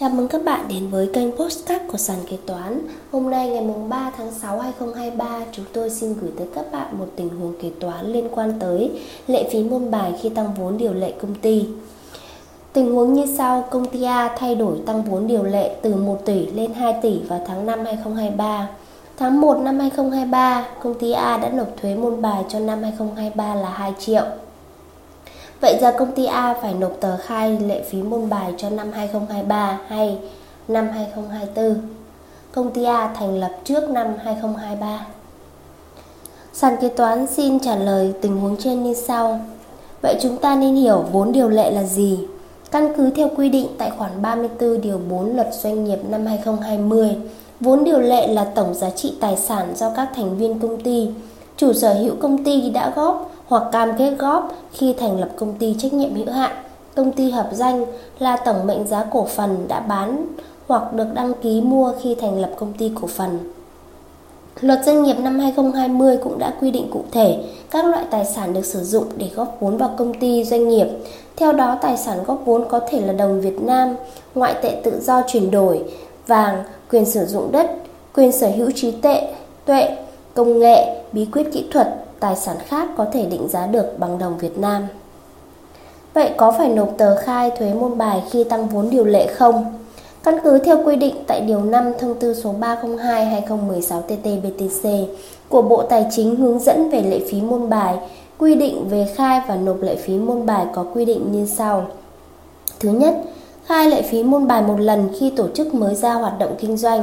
Chào mừng các bạn đến với kênh Postcard của Sàn Kế Toán. Hôm nay ngày 3 tháng 6 2023, chúng tôi xin gửi tới các bạn một tình huống kế toán liên quan tới lệ phí môn bài khi tăng vốn điều lệ công ty. Tình huống như sau, công ty A thay đổi tăng vốn điều lệ từ 1 tỷ lên 2 tỷ vào tháng 5 2023. Tháng 1 năm 2023, công ty A đã nộp thuế môn bài cho năm 2023 là 2 triệu. Vậy giờ công ty A phải nộp tờ khai lệ phí môn bài cho năm 2023 hay năm 2024? Công ty A thành lập trước năm 2023. Sàn kế toán xin trả lời tình huống trên như sau. Vậy chúng ta nên hiểu vốn điều lệ là gì? Căn cứ theo quy định tại khoản 34 điều 4 Luật Doanh nghiệp năm 2020, vốn điều lệ là tổng giá trị tài sản do các thành viên công ty, chủ sở hữu công ty đã góp hoặc cam kết góp khi thành lập công ty trách nhiệm hữu hạn, công ty hợp danh là tổng mệnh giá cổ phần đã bán hoặc được đăng ký mua khi thành lập công ty cổ phần. Luật doanh nghiệp năm 2020 cũng đã quy định cụ thể các loại tài sản được sử dụng để góp vốn vào công ty doanh nghiệp. Theo đó, tài sản góp vốn có thể là đồng Việt Nam, ngoại tệ tự do chuyển đổi, vàng, quyền sử dụng đất, quyền sở hữu trí tuệ, tuệ, công nghệ, bí quyết kỹ thuật, tài sản khác có thể định giá được bằng đồng Việt Nam. Vậy có phải nộp tờ khai thuế môn bài khi tăng vốn điều lệ không? Căn cứ theo quy định tại Điều 5 Thông tư số 302-2016-TT-BTC của Bộ Tài chính hướng dẫn về lệ phí môn bài, quy định về khai và nộp lệ phí môn bài có quy định như sau. Thứ nhất, khai lệ phí môn bài một lần khi tổ chức mới ra hoạt động kinh doanh,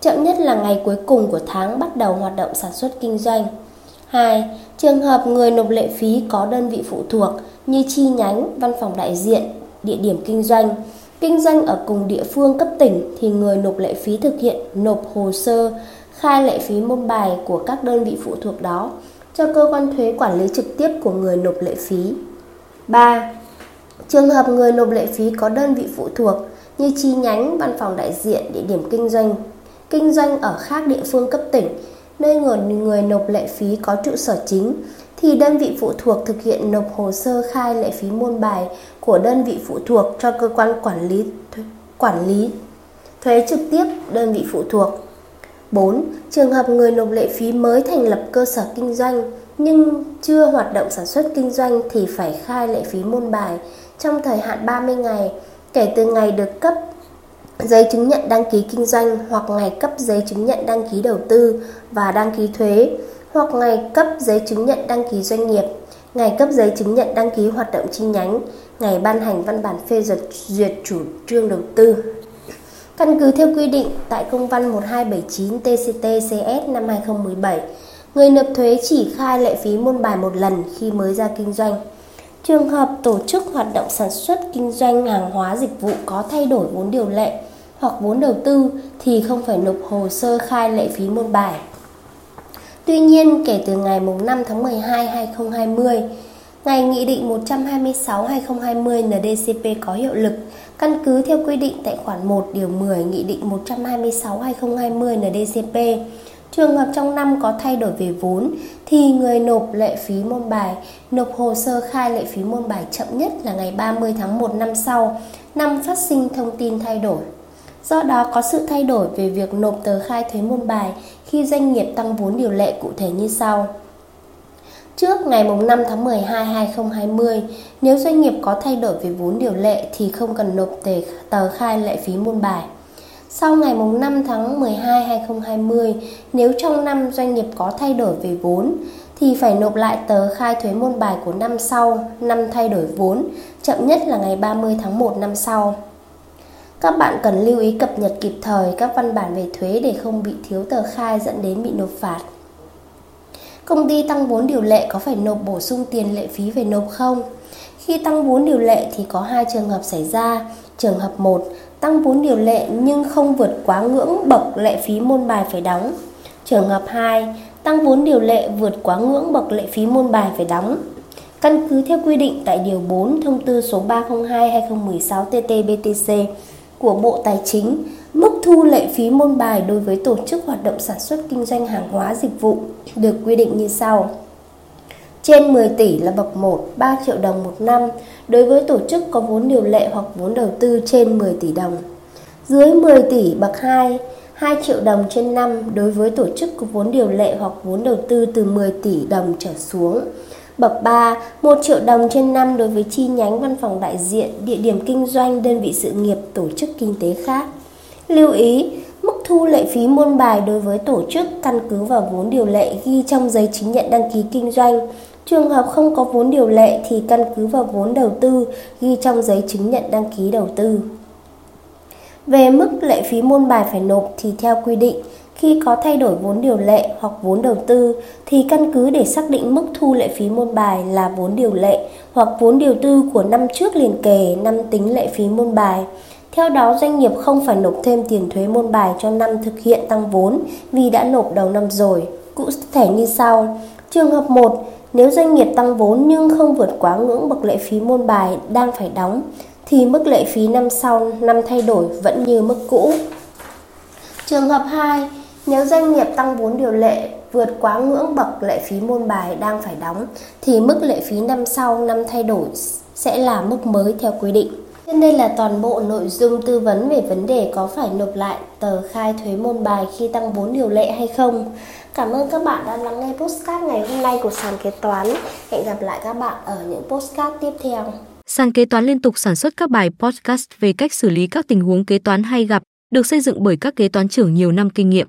chậm nhất là ngày cuối cùng của tháng bắt đầu hoạt động sản xuất kinh doanh. 2. Trường hợp người nộp lệ phí có đơn vị phụ thuộc như chi nhánh, văn phòng đại diện, địa điểm kinh doanh. Kinh doanh ở cùng địa phương cấp tỉnh thì người nộp lệ phí thực hiện nộp hồ sơ khai lệ phí môn bài của các đơn vị phụ thuộc đó cho cơ quan thuế quản lý trực tiếp của người nộp lệ phí. 3. Trường hợp người nộp lệ phí có đơn vị phụ thuộc như chi nhánh, văn phòng đại diện, địa điểm kinh doanh, kinh doanh ở khác địa phương cấp tỉnh nơi người, người nộp lệ phí có trụ sở chính thì đơn vị phụ thuộc thực hiện nộp hồ sơ khai lệ phí môn bài của đơn vị phụ thuộc cho cơ quan quản lý quản lý thuế trực tiếp đơn vị phụ thuộc. 4. Trường hợp người nộp lệ phí mới thành lập cơ sở kinh doanh nhưng chưa hoạt động sản xuất kinh doanh thì phải khai lệ phí môn bài trong thời hạn 30 ngày kể từ ngày được cấp giấy chứng nhận đăng ký kinh doanh hoặc ngày cấp giấy chứng nhận đăng ký đầu tư và đăng ký thuế hoặc ngày cấp giấy chứng nhận đăng ký doanh nghiệp, ngày cấp giấy chứng nhận đăng ký hoạt động chi nhánh, ngày ban hành văn bản phê duyệt duyệt chủ trương đầu tư. Căn cứ theo quy định tại công văn 1279 TCT-CS năm 2017, người nộp thuế chỉ khai lệ phí môn bài một lần khi mới ra kinh doanh. Trường hợp tổ chức hoạt động sản xuất kinh doanh hàng hóa dịch vụ có thay đổi vốn điều lệ hoặc vốn đầu tư thì không phải nộp hồ sơ khai lệ phí môn bài. Tuy nhiên, kể từ ngày 5 tháng 12 2020, ngày Nghị định 126-2020 NDCP có hiệu lực, căn cứ theo quy định tại khoản 1 điều 10 Nghị định 126-2020 NDCP, Trường hợp trong năm có thay đổi về vốn thì người nộp lệ phí môn bài nộp hồ sơ khai lệ phí môn bài chậm nhất là ngày 30 tháng 1 năm sau, năm phát sinh thông tin thay đổi. Do đó có sự thay đổi về việc nộp tờ khai thuế môn bài khi doanh nghiệp tăng vốn điều lệ cụ thể như sau. Trước ngày 5 tháng 12 2020, nếu doanh nghiệp có thay đổi về vốn điều lệ thì không cần nộp tờ khai lệ phí môn bài. Sau ngày 5 tháng 12 2020, nếu trong năm doanh nghiệp có thay đổi về vốn thì phải nộp lại tờ khai thuế môn bài của năm sau, năm thay đổi vốn, chậm nhất là ngày 30 tháng 1 năm sau. Các bạn cần lưu ý cập nhật kịp thời các văn bản về thuế để không bị thiếu tờ khai dẫn đến bị nộp phạt. Công ty tăng vốn điều lệ có phải nộp bổ sung tiền lệ phí về nộp không? Khi tăng vốn điều lệ thì có hai trường hợp xảy ra. Trường hợp 1, tăng vốn điều lệ nhưng không vượt quá ngưỡng bậc lệ phí môn bài phải đóng. Trường hợp 2, tăng vốn điều lệ vượt quá ngưỡng bậc lệ phí môn bài phải đóng. Căn cứ theo quy định tại Điều 4 Thông tư số 302-2016 TT-BTC của Bộ Tài chính, mức thu lệ phí môn bài đối với tổ chức hoạt động sản xuất kinh doanh hàng hóa dịch vụ được quy định như sau. Trên 10 tỷ là bậc 1, 3 triệu đồng một năm đối với tổ chức có vốn điều lệ hoặc vốn đầu tư trên 10 tỷ đồng. Dưới 10 tỷ bậc 2, 2 triệu đồng trên năm đối với tổ chức có vốn điều lệ hoặc vốn đầu tư từ 10 tỷ đồng trở xuống. Bậc 3, 1 triệu đồng trên năm đối với chi nhánh văn phòng đại diện, địa điểm kinh doanh, đơn vị sự nghiệp, tổ chức kinh tế khác. Lưu ý, mức thu lệ phí môn bài đối với tổ chức căn cứ vào vốn điều lệ ghi trong giấy chứng nhận đăng ký kinh doanh. Trường hợp không có vốn điều lệ thì căn cứ vào vốn đầu tư ghi trong giấy chứng nhận đăng ký đầu tư. Về mức lệ phí môn bài phải nộp thì theo quy định, khi có thay đổi vốn điều lệ hoặc vốn đầu tư thì căn cứ để xác định mức thu lệ phí môn bài là vốn điều lệ hoặc vốn điều tư của năm trước liền kề năm tính lệ phí môn bài. Theo đó, doanh nghiệp không phải nộp thêm tiền thuế môn bài cho năm thực hiện tăng vốn vì đã nộp đầu năm rồi. Cụ thể như sau. Trường hợp 1, nếu doanh nghiệp tăng vốn nhưng không vượt quá ngưỡng bậc lệ phí môn bài đang phải đóng thì mức lệ phí năm sau năm thay đổi vẫn như mức cũ. Trường hợp 2, nếu doanh nghiệp tăng vốn điều lệ vượt quá ngưỡng bậc lệ phí môn bài đang phải đóng thì mức lệ phí năm sau năm thay đổi sẽ là mức mới theo quy định. Trên đây là toàn bộ nội dung tư vấn về vấn đề có phải nộp lại tờ khai thuế môn bài khi tăng vốn điều lệ hay không. Cảm ơn các bạn đã lắng nghe postcard ngày hôm nay của sàn kế toán. Hẹn gặp lại các bạn ở những postcard tiếp theo. Sàn kế toán liên tục sản xuất các bài podcast về cách xử lý các tình huống kế toán hay gặp, được xây dựng bởi các kế toán trưởng nhiều năm kinh nghiệm.